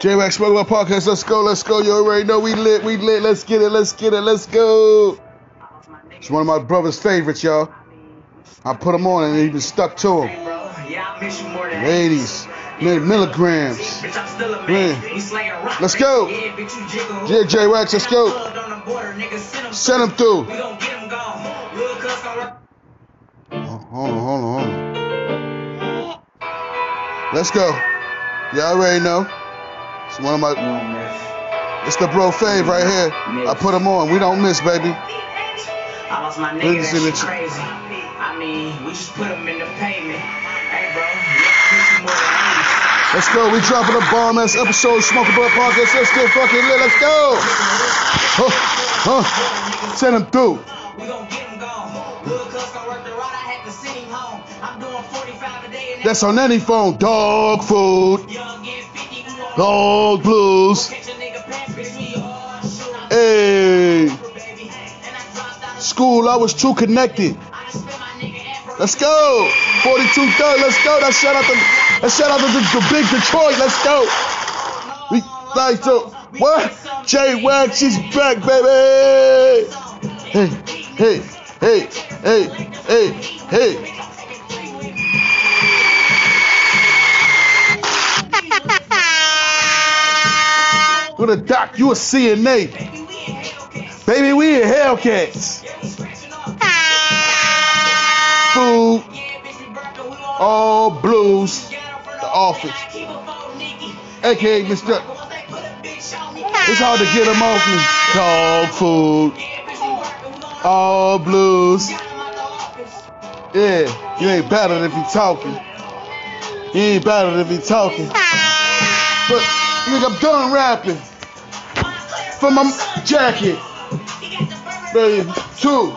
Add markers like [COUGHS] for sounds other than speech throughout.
J Wax Smoke Podcast. Let's go, let's go. You already know we lit, we lit. Let's get it, let's get it, let's go. It's one of my brother's favorites, y'all. I put him on and he been stuck to him. Ladies, milligrams. Man. Let's go. Yeah, J Wax, let's go. Send him through. Hold on, hold on, hold on. Let's go. Y'all already know. It's one of my. It's the bro fave right here. I put him on. We don't miss, baby. I lost my nigga, that crazy. I mean, we just put him in the pavement. Hey, bro, Let's go. We dropping a bomb ass episode. Smoking Blood Podcast. Let's get fucking lit. Let's go. Huh, huh. Send him through. That's on any phone. Dog food. Dog blues. Hey. School, I was too connected. Let's go. 42 third. Let's go. That shout out to shout out to the, the big Detroit. Let's go. We like to what? J Wax is back, baby. Hey, hey, hey, hey, hey, hey. With a doc, you a CNA. Baby, we in Hellcats. Food. All blues. The office. AKA Mr. It's hard to get them off me. Dog food. All blues. Yeah, you ain't better if you talking. You ain't better if you talking. But nigga, I'm done rapping for my jacket. Baby, two.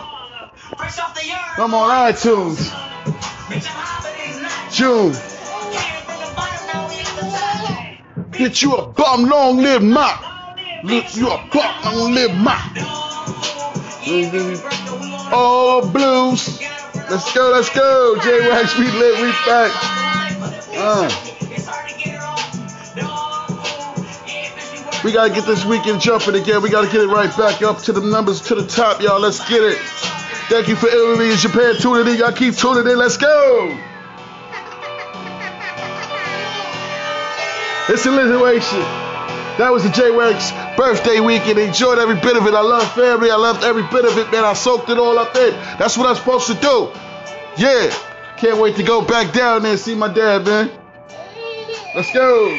I'm on iTunes. June. Get you a bum, long live my. Look, you a bum, long live my. Oh, blues. Let's go, let's go. J Wax, we lit, we back. Uh. We gotta get this weekend jumping again. We gotta get it right back up to the numbers to the top, y'all. Let's get it. Thank you for Italy and Japan tuning in. Y'all keep tuning in. Let's go. [LAUGHS] It's a alliteration. That was the J Wax birthday weekend. Enjoyed every bit of it. I love family. I loved every bit of it, man. I soaked it all up in. That's what I'm supposed to do. Yeah. Can't wait to go back down there and see my dad, man. Let's go.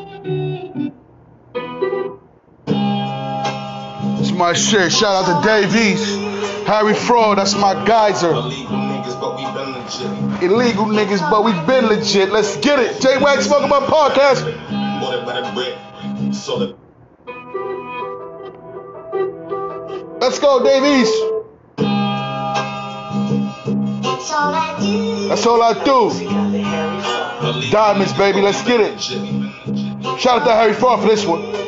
my shit. Shout out to Dave East. Harry Fraud, that's my geyser. Illegal niggas, but we been legit. Illegal niggas, but we been legit. Let's get it. J Wax Smoke About Podcast. Let's go, Dave East. That's all I do. Diamonds, baby. Let's get it. Shout out to Harry Fraud for this one.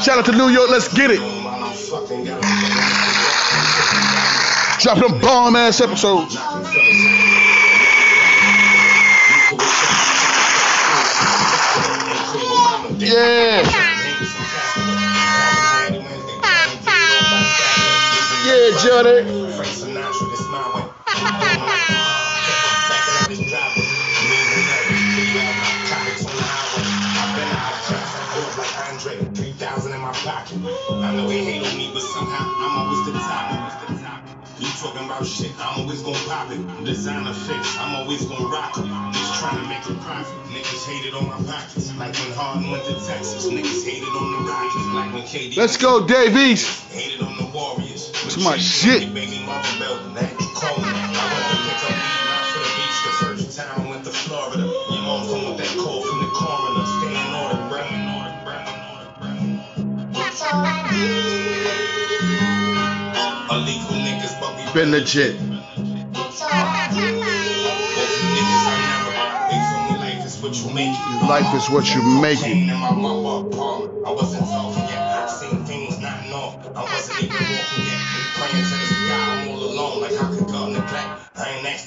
Shout out to New York. Let's get it. Dropping them bomb ass episodes. Yeah. Yeah, Johnny. I know they hate on me, but somehow I'm always the top. You talking about shit, I'm always gonna pop it. Designer fix, I'm always gonna rock it. Niggas trying to make a profit. Niggas hated on my pockets. Like when Harden went to Texas. Niggas hated on the Rockets. Like when KD Let's go, Dave East. hated on the Warriors. That's my shit. Baby me. I went to pick up not for the beach. The first time I went to Florida. You make it. Came in my mama apartment. I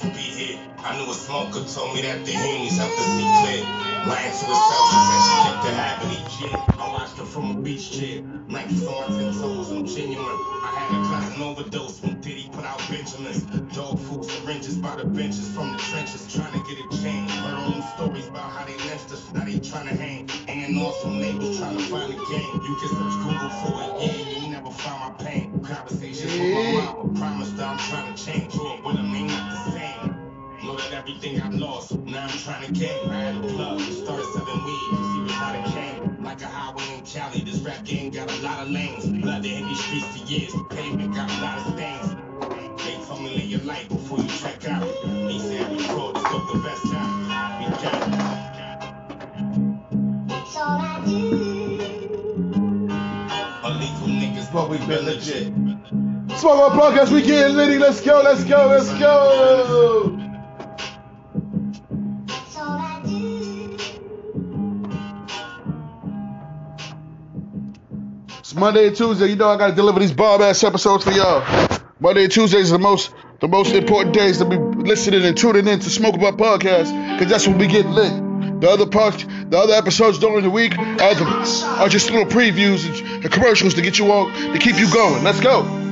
to to knew a smoker told me that the Heenies helped us see clear. Lying to herself, she said kept the habit each year. I watched her from a beach chair. On my ten toes, I'm genuine. I had a cousin overdose when Diddy put out Benjamins. Dog food syringes by the benches from the trenches, trying to get it changed. All them stories about how they left us, now they trying to hang. And also neighbors trying to find a game. You can search Google for it, yeah, you never find my pain. Conversations with my mama, promised that I'm trying to change. But them ain't not the same. Know that everything I lost, now I'm trying to gain. I had a plug, started selling weed, see was how it came. Like a highway in Cali, this rap game got a lot of lanes. Blood in these streets for years, the pavement got a lot of stains. They told me live your life before you check out. He said we pro, this go the best time. We got it. That's all I do. Illegal niggas, but we been legit. Smoke on podcast, we getting litty. Let's go, let's go, let's go. Monday and Tuesday. You know I gotta deliver these bomb ass episodes for y'all. Monday and Tuesdays is the most the most important days to be listening and tuning in to Smoke About Podcast, cause that's when we get lit. The other part, the other episodes during the week are, the, are just little previews and commercials to get you on to keep you going. Let's go.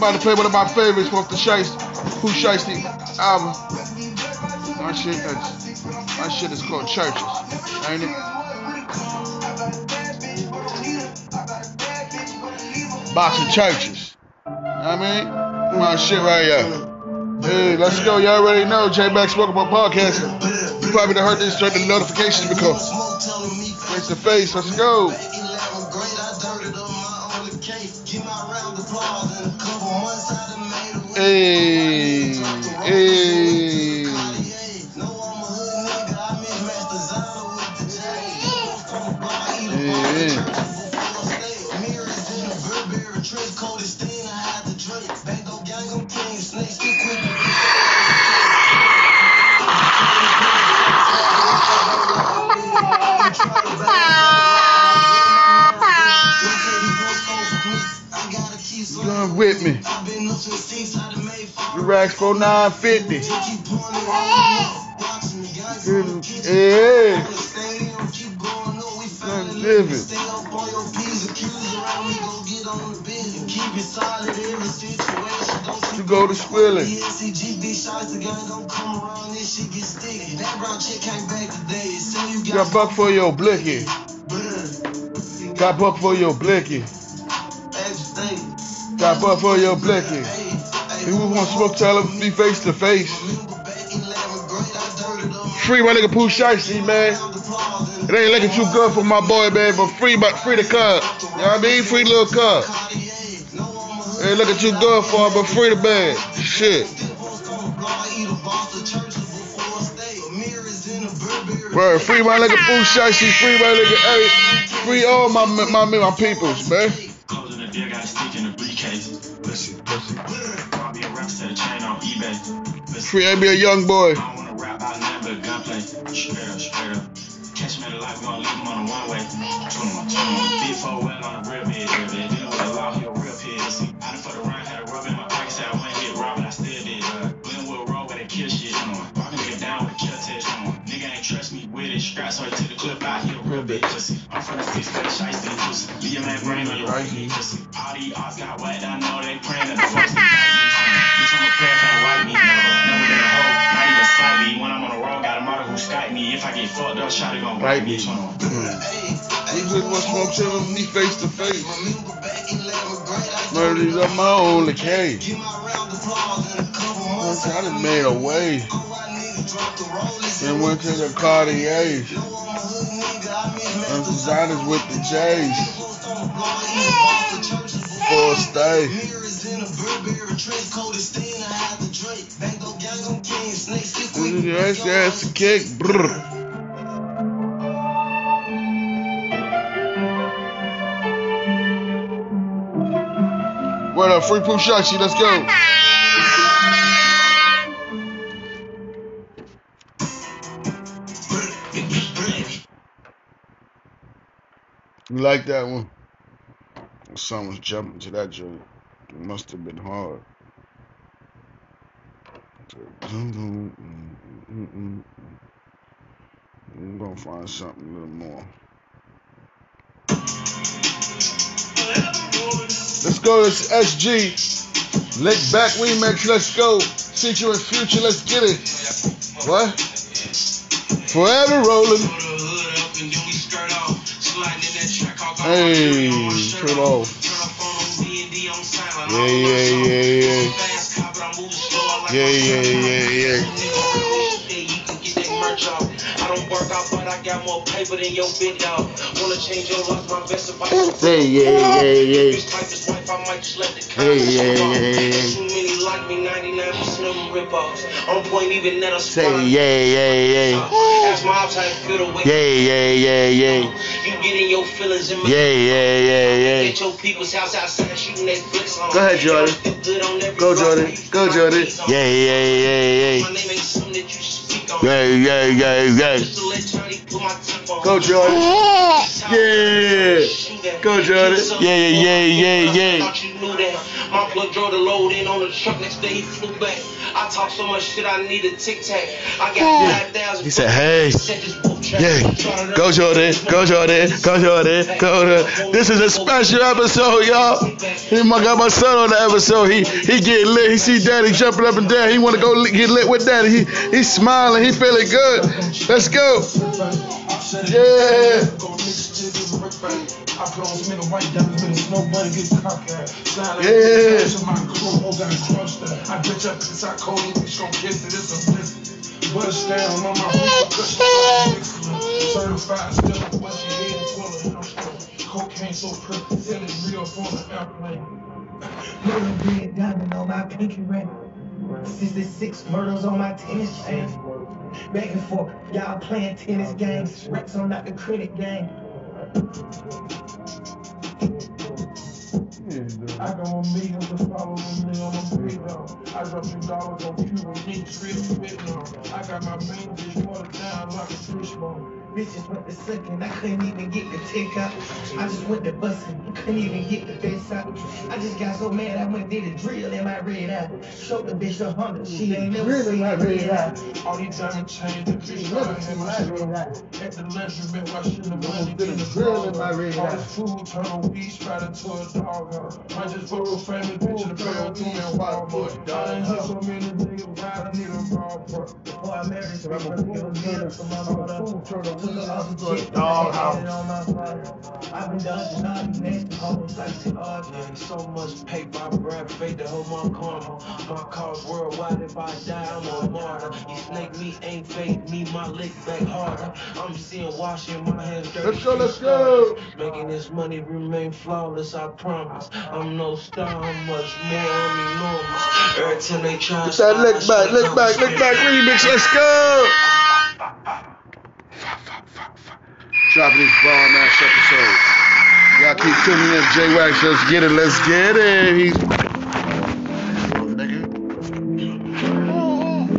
About to play one of my favorites off the Shiesty, Pooh Shiesty album. My shit, is, my shit is called Churches, ain't it? Boxing churches. I mean? My shit right here. Hey, let's go. Y'all already know J Wax Welcome on Podcast. You probably done heard this, turn the notifications because face to face. Let's go. Hey, hey. With me. The racks for 950. Hey. I'm mm-hmm. living. To go to Swilling. Got buck for your blicky. Got buck for your blicky. Got buck for your blicky. We want to smoke, tell him be face to face. Free my nigga Pooh Shiesty, man. It ain't looking too good for my boy, man, but free but free the cub. You know what I mean? Free little cub. Ain't looking too good for him, but free the man. Shit. Word, free my nigga Pooh Shiesty, free my nigga, hey, free all my my my, my peoples, man. Set a chain on eBay. Listen, Free ain't be a young boy. I wanna rap about nothing but gunplay. Straight up, straight up. Catch me in the light, we gon' leave him on the one way. 21, 21. Big four well on the real bed, real bed. Dealing with a law, he a real pig. See, I done for the run, had a rub in my pocket, said I went hit rob, but I still did. Uh, Glenwood Road where they kill shit, you know. Walking nigga down with a kill test, you know. Nigga ain't trust me with it, straight right, so he took the clip out, he a real bitch. Pussy. I'm from the six cut shiesty pussy. Leave your man brain on your right knee, pussy. All these odds got whacked, I know they praying that the first me. If I get fucked up, shot it gon' Right bite me. me. Hold on. He just want smoke chillin' me face to face. Murder's up my only case. I done made a way. Then went to the Cartiers. And designers with the J's. For a stay. That's, that's a kick. Brr. What up, free Pooh Shiesty, let's go. You like that one? Someone's jumping to that joint. It must have been hard. Mm, mm, mm, I'm gonna find something a little more. Let's go, it's SG. Lick back remix, let's go. Future and future, let's get it. What? Forever rolling. Hey, turn off. Yeah, yeah, yeah, yeah. Yeah, yeah, yeah, yeah. Work out, but I got more paper than your big dog. Wanna change your life, my best advice. Hey, yeah, yeah, yeah. This type is wife, I might just let the Hey, yeah, yeah, yeah. Too many like me, 99% of them rip-offs. On point, even that a Say yeah, yeah, yeah. Uh, ask my ops how it feel wake Yeah, yeah, yeah, yeah. You get in your feelings in my Yeah, yeah, yeah, yeah. At your people's house outside shooting Netflix on. Go ahead, Jordan. Good on every Go, Jordan. Go, Jordan. on. Yeah, yeah, yeah, My yeah. name ain't something that you should speak on. Yeah, yeah, yeah, yeah. Just to let Johnny put my teeth on. Go, Jordan. Yeah. Go, Jordan. Yeah, yeah, yeah, yeah, yeah. Thought you knew that. My plug drove the load in on the truck. Next day he flew back. I talk so much shit I need a tic tac. I got 5,000. He said, hey. Set this wolf trap. Yeah. Go, Jordan. Go, Jordan. Go, Jordan. Go, Jordan. This is a special episode, y'all. He got my son on the episode. He he get lit. He see daddy jumping up and down. He want to go get lit with daddy. He he smiling. He feeling good. Let's go. Yeah. I put on some nigga white diamonds with snow bunny, get cocked at. Slide like Yeah. this, my crew, oh, got crushed that. I bitch up inside cold, you strong kiss it, it's a bliss. Bust down on my roof, cushion. Certified, still, bust your head full of I'm still. Cocaine so pretty, sell it real on an airplane. Little red diamond on my pinky ring. 66 murders on my tennis chain. Back and forth, y'all playing tennis games. Rex on not the credit game. I got one million to follow me on my radar. I drop some dollars on Cuban straight up spitting. I got my main bitch watered down like a fishbone. Bitches went to sucking, I couldn't even get the tick out. I just went to busting, couldn't even get the out. I just got so mad, I went did a drill in my red eye. Showed the bitch a hundred, she ain't never seen my red eye. All these chains, the bitch to hit my. At the man, I should money in the drill in my red All eye. this food turn on weed, straight into a dog. I just for family, bitch, in the bell, two man, Walmart. I done heard so many niggas ride, I need a part. Before I married this bitch, I was good for my mother. Took her off the jet, Dog had it on my father. I've been dodging all nasty hoes like shit all day. Yeah, so much paper, I grab fate to hold my karma. My cause worldwide, if I die, I'm a martyr. You snake me, ain't fake me, my lick back harder. I'm seeing washing my hands dirty. Let's go, let's go. Making this money remain flawless, I promise. I'm no star, I'm much more, I'm enormous. Every time they try that lick back, lick back, lick back remix. Let's go. Dropping this bomb ass episode. Y'all keep tuning in, J Wax. Let's get it, let's get it. He's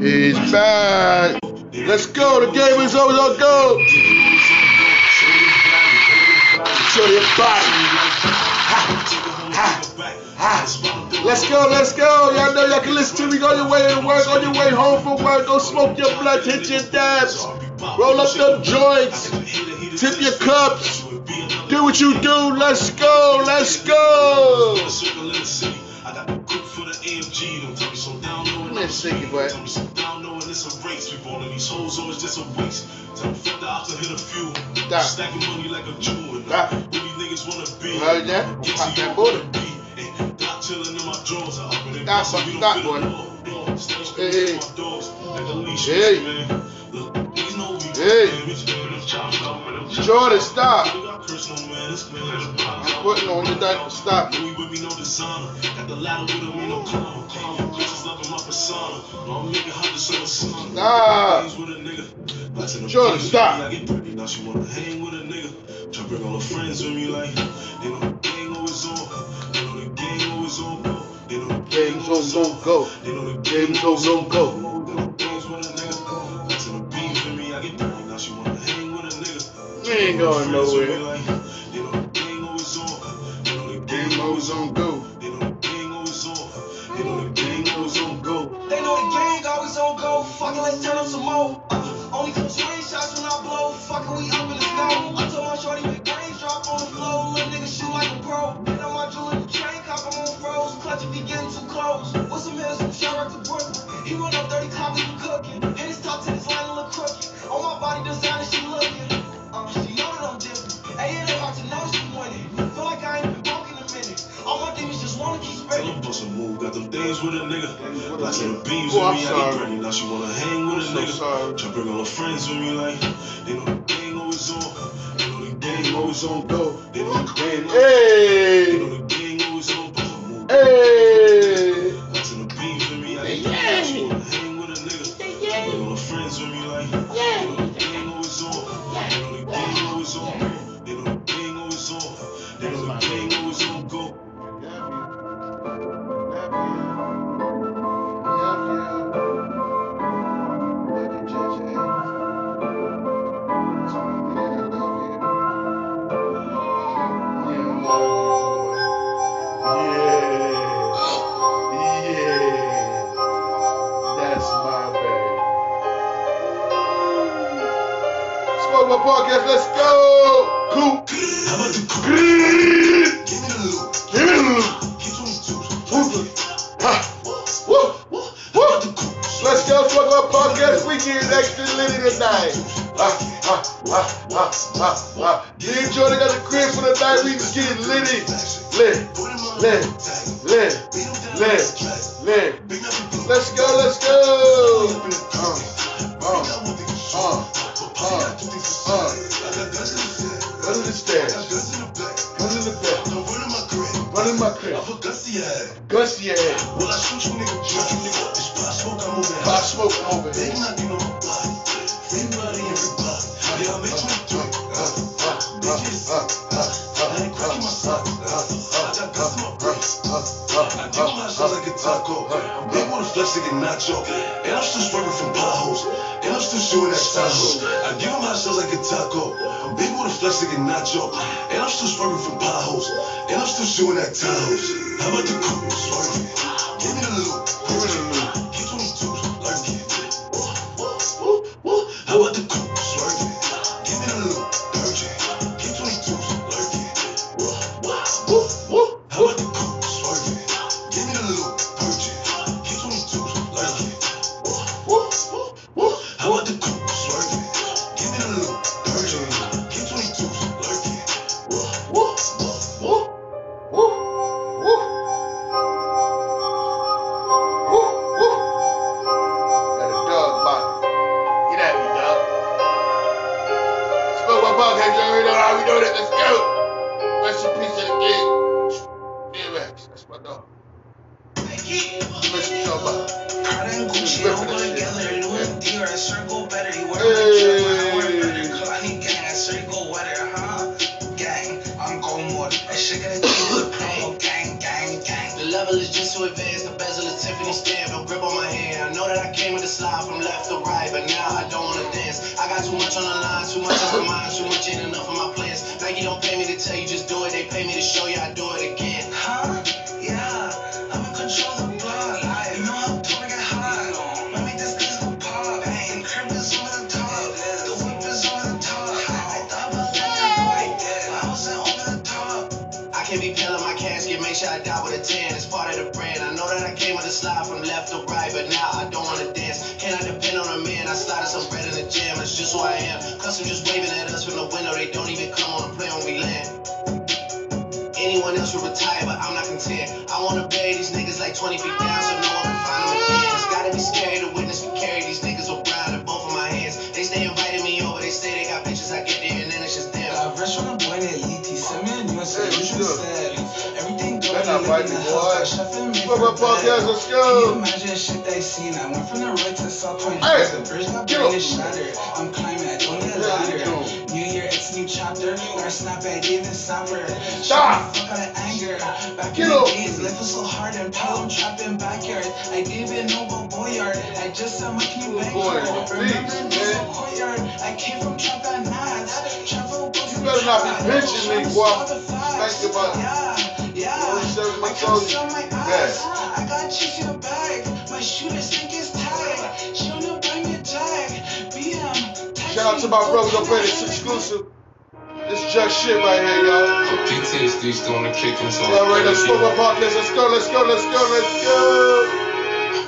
He's back. Let's go. The game is over. Let's go. Show your body. Let's go, let's go. Y'all know y'all can listen to me on your way to work, on your way home from work. Go smoke your blunt, hit your dabs. Roll up them joints. Tip your cups. Do what you do. Let's go. Let's go. I got the grip for the AMG. Don't tell me so down low and Man, shake it, boy. Tell me so down low it's a race. We rolling these hoes, so it's just a waste. Tell me fuck the ops, I hit a few. Stop. Stacking money like a Jew. And Stop. who these niggas wanna be? Heard that? Get to that you booty. Wanna be. Chilling in my drawers. I up it. Stop, so we don't stop, fit boy. a law. Eh, Hey, hey. my dogs. Like a leash, Hey. man. Look, niggas know we Hey. damage. Them chops up, them chops Jordan, stop. We personal, man. As a I'm putting on the dot. Stop. With no designer. Got the ladder with him, no clown. Bitches loving my persona. No, I'm making hundreds on the sun. Stop. With a nigga. Blacks Jordan, stop. Like it pretty, now she wanna hang with a nigga. Try bring all her friends with me, like they know gang always on. Always on go. Game's on, go. Game's on, go. Games. We ain't going nowhere. gang always on. The Game always on go. they know the gang always on. Go. Fuck. Fucking, let's turn up some more. Uh, only come screenshots when I blow. Fucking, we up in the snow. I told my shorty make brains drop on the floor. Little nigga shoot like a pro. Hit on my jewelry chain, cop I'm on froze. Clutch if he getting too close. With some hills from Sherrock to Brooklyn. He run up 30 clock, we cooking. Hit his top to his line and look crooked. On my body designer, she looking. Got them things with a nigga. Blacks in the beams Oh, with I'm me, I sorry. get ready. Now she wanna hang with a I'm so nigga. sorry. Try bring all her friends with me, like they know the gang always on. They know the gang Game always on go. They know the gang. They Hey. know the gang always on. Bust a move. Hey. Go, Up Podcast. We get extra litty tonight. Ha, ha, ha, ha, ha, ha. Me and Jordan got the crib for the night. We just get litty. Lit, lit, lit, lit, lit. Let's go, let's go. Uh, uh, uh, uh, uh. In the. Run in the bed. Run in my crib. Gusty ass. Well, I shoot you, nigga. Shoot you, nigga. It's pop smoke, I'm moving. Pop smoke I'm over Big here. knocking on my body. Everybody, everybody. Yeah, I make you drink. Bitches. I my. I got in my brace. I my like a taco. Big with a flex like a nacho. And I'm still swerving from potholes. And I'm still shooting at Tahoe. I give him hot shots like a taco. Big with a flex like a nacho. And I'm still swerving from potholes. And I'm still shooting at Tahoes. How about the coupe? Give me the loot. Get 22s. Lurking. How about the coupe I don't wanna dance. Can I depend on a man? I slide some bread in the gym, that's just who I am. Custom just waving at us from the window, they don't even come on the plane when we land. Anyone else would retire, but I'm not content. I wanna bury these niggas like 20 feet down so no one can find them again. It's gotta be scary to witness me carry these niggas around Everything not you fight me, the boy. house, chef and make Fuck my podcast, bed. let's you go. imagine shit they seen? I went from the right to South Point. Hey, the bridge got get barely up. shattered. I'm climbing, I don't need a Yeah, ladder. New year, it's new chapter. Gotta snap at David Snapper. Stop. Fuck out of anger. Back Get in the up. days, life was so hard and pal, I'm trapped in backyard. I didn't know about Boyard. I just said my new Little bank boy, card. please, Remember this courtyard? I came from trap and Nats. Travel You better not be pinching me, boy. Think about it. Yeah, yeah. I months can my Yeah. I got cheese in the bag. My shooters think it's tag. She buy me a jag. BM. Shout out to my brothers up there, it's exclusive. This is just shit right here, y'all. PTSD still on the kicking, so ready to smoke my podcast? Let's go, let's go, let's go, let's go.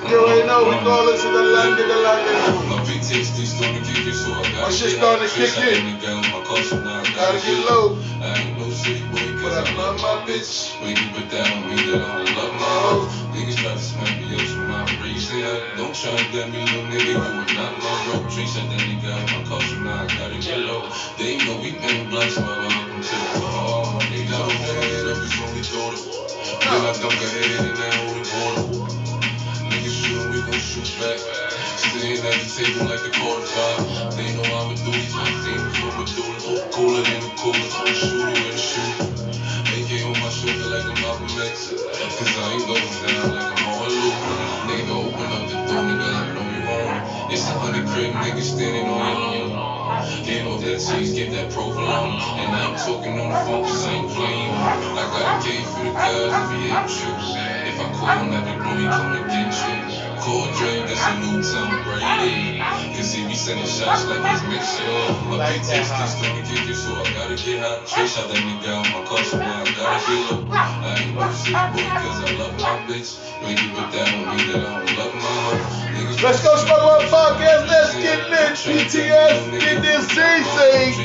You already know we gonna listen to London, to London. My PTSD on the kicking, so I gotta My shit starting to kick in. in the my culture now, I Gotta get low. I ain't no city boy, cause I I love my bitch. When you put that on me, that I love my hoe. Niggas try to smack me up from my race. Yeah, don't try to get me, little nigga. You are not my bro. Trace out that nigga out my culture now, I gotta get low. They know we been but welcome to the. Niggas don't get up before we throw it. Then I dunk a head and now hold the border. Niggas shoot, shoot back. Sitting at the table like the quarter five. They know I'm a dude, my team before my dude. Cooler than the coolest, I'm a shooter with a shooter. AK on my shoulder like I'm Malcolm X. Cause I ain't going down like I'm all over. Nigga, open up the door, nigga, I know you want. It's a hundred crib niggas standing on your lawn. Get off that cheese, get that provolone. And I'm talking on the phone, cause I ain't playing. I got a game for the guys if you. If I call him every bro, he come and get you. Call Dre, that's a new Tom Brady. Cause be sending shots like he's mixing. My big that taste hot. is still to kick it, so I gotta get hot. Trace out that nigga out my culture, I gotta get low. I ain't no boy, cause I love my bitch. Put that on me, that I don't love my hoe. Let's go smoke my podcast. Let's get lit. BTS, get this CC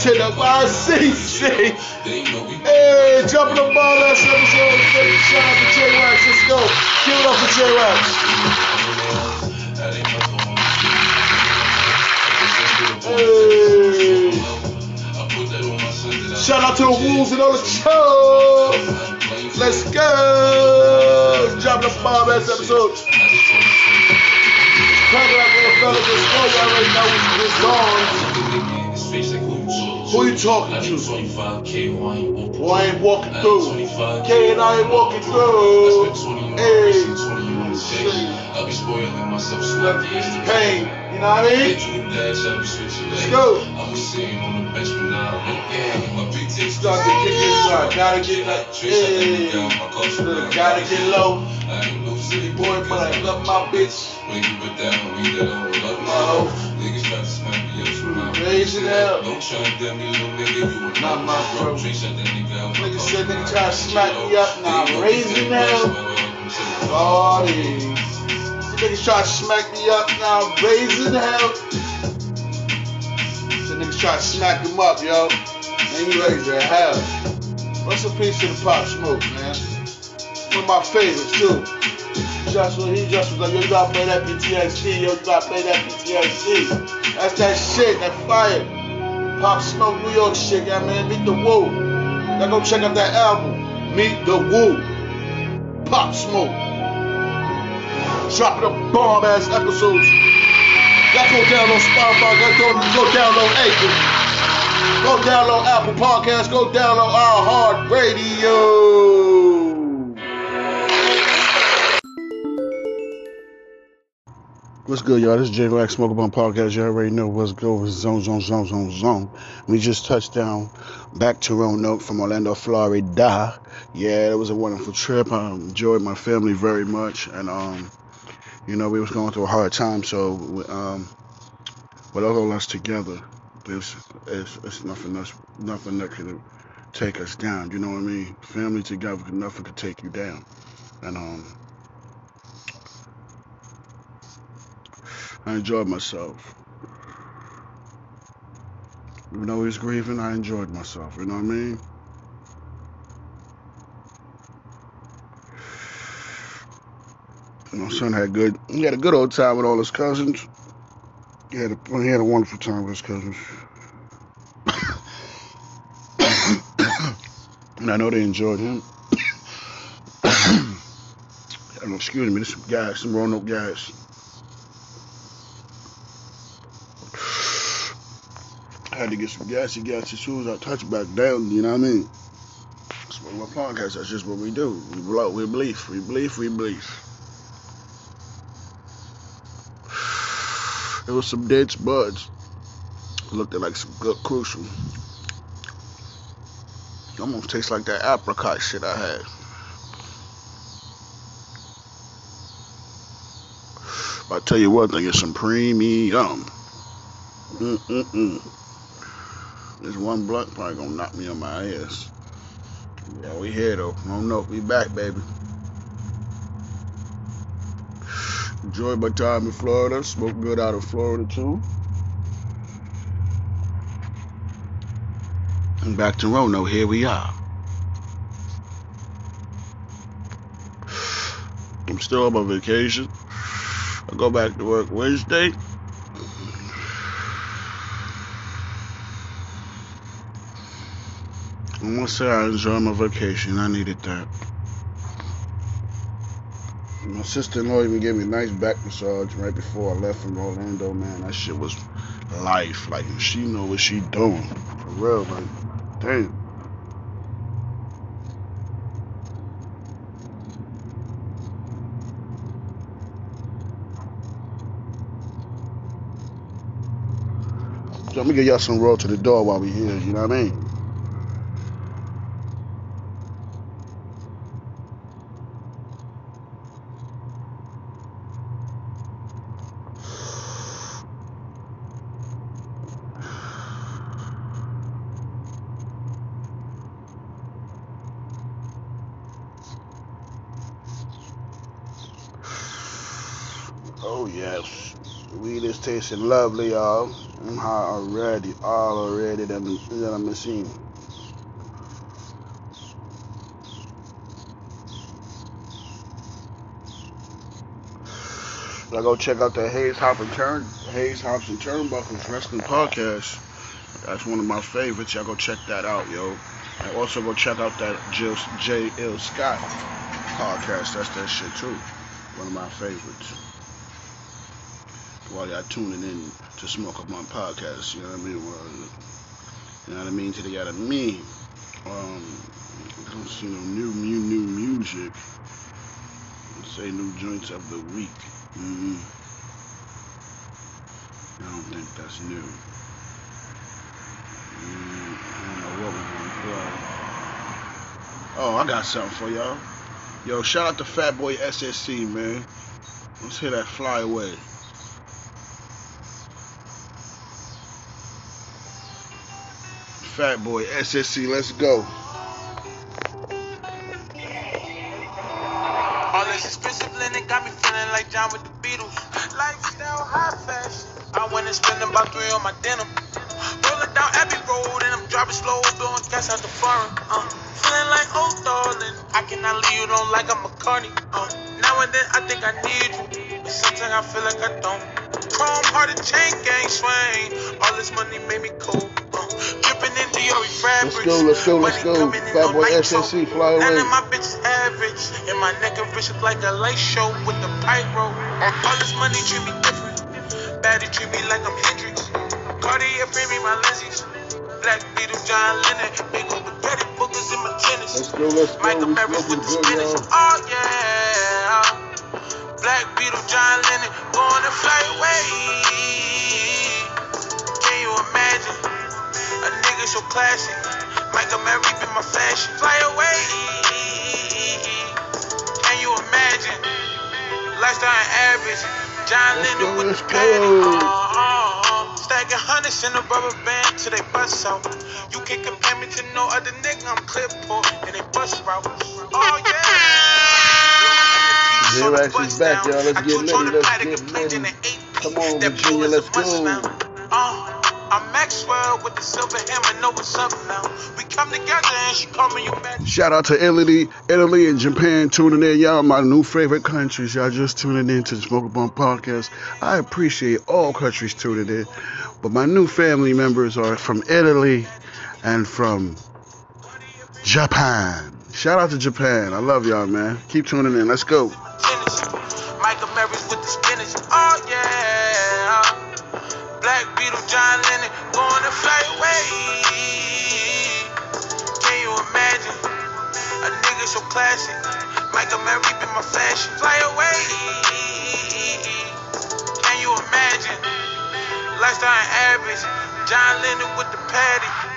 to the YCC. They know we Hey, jumping the ball last episode. Shout out to J Wax. Let's go. Give it up for J Wax. Hey. Shout out to the Wolves and all the show. Let's go. Dropping the bomb last episode. Talking like little fellas you already know it's on. Who you talking to? Boy, I ain't walking through. K and I ain't walking through. Hey. I'll be spoiling myself pain. You know what I mean? Let's go. I was sitting on the bench, but now I'm yeah. My big taste Start to get this right. Gotta get like, hey. Gotta get low. I ain't no city Boy, but I love my bitch. When you put that on me, that I don't love my hoe. Niggas try to smack me up from my Raise it up. Don't try to get me, little nigga. You are Not my bro. Nigga out my Nigga culture. said nigga try to smack me up. Now I'm raising hell. Oh, Lordy. Niggas try to smack me up. Now raising hell. So niggas try to smack him up, yo. And he raising hell. What's a piece of the pop smoke, man? One of my favorites too. Just he just was like, yo, you gotta play that PTSD, yo, you gotta play that PTSD. That's that shit, that fire. Pop Smoke, New York shit, yeah, man. Meet the Woo. Y'all go check out that album. Meet the Woo. Pop Smoke. Dropping the bomb ass episodes. Y'all go download on Spotify, go, go, go download Anchor. Go download Apple Podcasts, go download iHeartRadio. What's good, y'all? This is J Black Smoke Bomb Podcast. You all already know what's going Zone, Zone, Zone, Zone, Zone. We just touched down back to Roanoke from Orlando, Florida. Yeah, it was a wonderful trip. I enjoyed my family very much, and um, you know, we was going through a hard time, so um, with all of us together, it's, it's, it's nothing else, nothing that could take us down. You know what I mean? Family together, nothing could take you down. And um, I enjoyed myself. Even though he was grieving, I enjoyed myself. You know what I mean? My son had good. He had a good old time with all his cousins. He had a, he had a wonderful time with his cousins. [COUGHS] and I know they enjoyed him. [COUGHS] excuse me, this some gas, some Roanoke gas. I had to get some gassy gas as soon as I touch back down, you know what I mean? That's what my podcast, that's just what we do. We blow, we believe, we believe, we believe. It was some dense buds. Looked like some good crucial. Almost tastes like that apricot shit I had. But I tell you one thing, it's some premium. Mm-mm-mm. This one blunt probably gonna knock me on my ass. Yeah, we here though. I don't know. We back, baby. Enjoyed my time in Florida. Smoked good out of Florida too. And back to Roanoke. Here we are. I'm still on my vacation. I go back to work Wednesday. I to say I enjoyed my vacation. I needed that. My sister-in-law even gave me a nice back massage right before I left from Orlando. Man, that shit was life. Like she know what she doing for real. Like, damn. So let me get y'all some roll to the door while we here. You know what I mean? Oh yes, weed is tasting lovely, y'all. I'm high already, all already that I'm, that I'm. I go check out the Hayes Hop and Turn Hayes Hops and Turnbuckles Wrestling Podcast. That's one of my favorites. Y'all go check that out, yo. And also go check out that Jill, J. L. Scott podcast. That's that shit too. One of my favorites while y'all tuning in to Smoke Up My Podcast, you know what I mean? You know what I mean? To the out of me. Um, you know, new, new, new music. Say new joints of the week. mm I don't think that's new. Mm, know what we're gonna play. Oh, I got something for y'all. Yo, shout out to Fat Boy SSE, man. Let's hear that fly away. Fat Boy, SSE, let's go. All this expensive linen got me feeling like John with the Beatles. Lifestyle, high fashion. I went and spent about three on my denim. Rolling down Abbey Road and I'm driving slow, blowing gas out the foreign. Uh, feeling like oh darling, I cannot leave you alone like I'm. Uh, now and then I think I need you, but sometimes I feel like I don't. Chrome hearted chain gang swing. All this money made me cool. Dripping fabrics. Let's go, let's go, let's go. Fat Boy. SSE, fly None away. of my bitches average. And my neck and look like a light show with the pyro. All this money treat me different. Baddie treat me like I'm Hendrix. Cartier bring me my lenses. Black Beetle, John Lennon. Big old spaghetti boogers in my tennis. Let's go, let's go. Michael Barris with the y'all. Oh yeah. Black Beetle, John Lennon. Going to fly away. A nigga so classy. Michael Mary be my fashion. Fly away. Can you imagine? Lifestyle average. John Lennon with let's the paddock. go. Uh, uh, uh. Stacking hundreds in a rubber band till they bust out. You can't compare me to no other nigga. I'm clip for and they bust route. Oh yeah. Is back, y'all. Let's get litty. Let's get. Come on, Virginia. Let's go. Uh, Maxwell with the silver hammer. Know what's up now. We come together and she call me your man. Shout out to Italy, Italy and Japan tuning in. Y'all my new favorite countries. Y'all just tuning in to the Smoke Bomb Podcast. I appreciate all countries tuning in. But my new family members are from Italy and from Japan. Shout out to Japan. I love y'all, man. Keep tuning in. Let's go. Michael Mary's with the spinach. Oh yeah. Black Beetle, John Lennon, to fly away. Can you imagine? A nigga so classic. Michael Mary been my fashion. Fly away. Can you imagine? Lifestyle average. John Lennon with the patty.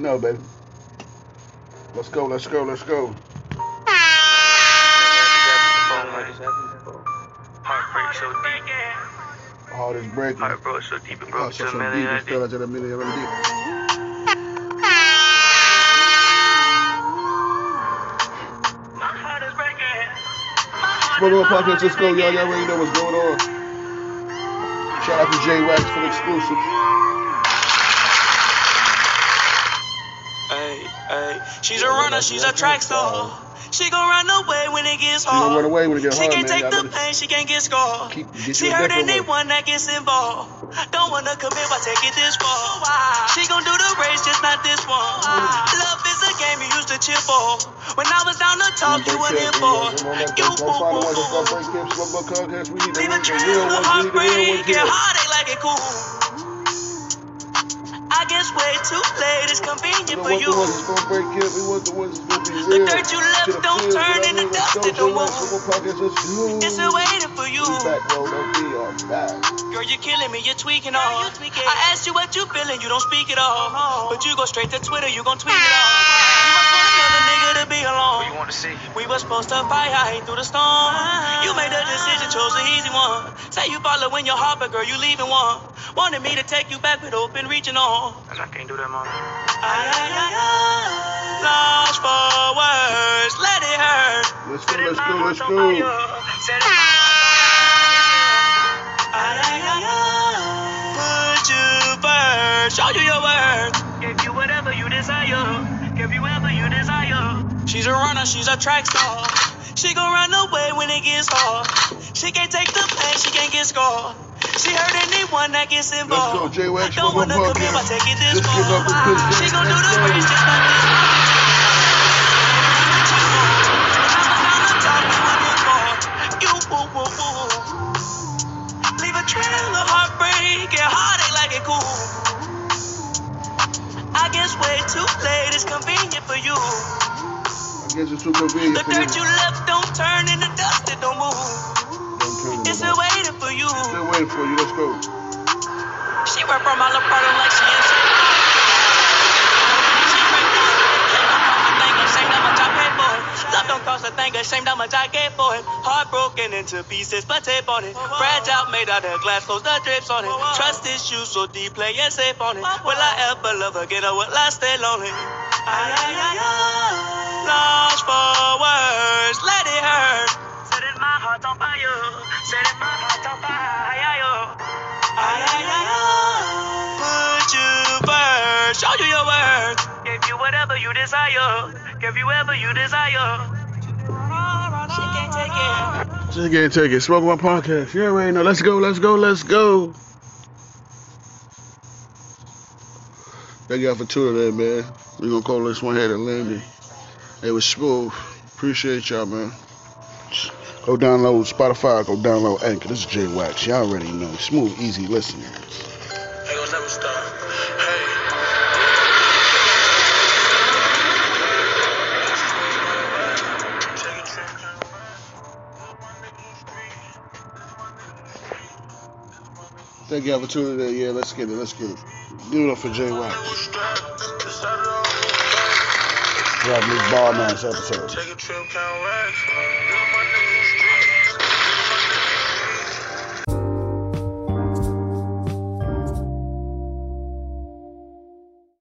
Know, baby. Let's go, let's go, let's go. Heartbreak so deep. Heart is breaking. Heart broke so deep and broke so, to a deep, million. it feel like a million, really deep. My heart is breaking. Smoke on Podcast, let's go, y'all. Y'all already know what's going on. Shout out to J Wax for the exclusives. Hey. She's a runner, she's a track star. She gon' run away when it gets She hard. run away when it get She hard, can't man. take the pain, she can't get scarred. keep get She hurt anyone that gets involved. Don't wanna commit, why take it this far? She gon' do the race, just not this one. Love is a game you used to cheer for. When I was down to talk, you were in for. You Go boo find the boo ones that's gonna boo. break hips, Smoke. We need the, Leave a the trail of ones. We need the heartbreak and heartache like it cool. I guess way too late, it's convenient We for you. the ones that's gonna break hip. We want the ones that's gonna be The real. dirt you left the don't fields, turn into what I mean? dust, Let's it don't J Wax, move. Smoke on Podcast. Let's go. It's still waiting for you. Back, bro. Don't be on back. Girl, you're killing me, you're tweaking all. I asked you what you feeling, you don't speak at all. Uh-huh. But you go straight to Twitter, you gon' tweet it all. You must want another nigga to be alone. You want to see? We were supposed to fight, I hate through the storm. Ah. You made a decision, chose the easy one. Say you following your heart, but girl, you leaving one. Wanted me to take you back with open reaching on. Cause I can't do that, ay. Lost for words, let it hurt. Let's go, let's go, let's go. Put you first, show you your worth. Give you whatever you desire. Give you whatever you desire. She's a runner, she's a track star. She gon' run away when it gets hard. She can't take the pain, she can't get scarred. She hurt anyone that gets Let's go, involved. J Wax. Don't wanna commit, but Podcast. take it this Let's give up the far. business. She gon' do the race just like this. Leave a trail of heartbreak and heartache like it cool. I guess way too late is convenient for you. I guess it's too convenient The dirt you left don't turn into dust, it don't move. It's a way you. Still waiting for you. Let's go. She went from all apart like she. I I it. Love don't cost a thing, ashamed how much I gave for it. Heartbroken into pieces, but tape on it. Fragile, made out of glass, close the drapes on it. Trust issues so deep, play it safe on it. Will I ever love again or will I stay lonely? Ay, ay, ay, ay. Lost for words, let it hurt. Setting my heart on fire, setting my heart whatever you desire. Give you whatever you desire. She can't take it. Just can't take it. Smoke my podcast. You already know. Let's go, let's go, let's go. Thank y'all for tuning in, man. we going to call this one here to Lindy. It was smooth. Appreciate y'all, man. Go download Spotify. Go download Anchor. This is J Wax. Y'all already know. Smooth, easy listening. Ain't gonna never stop. Thank tuning in. Yeah, let's get it. Let's get it. Give it up for Jay. Dropping this ball match episode. Take a trip, count racks.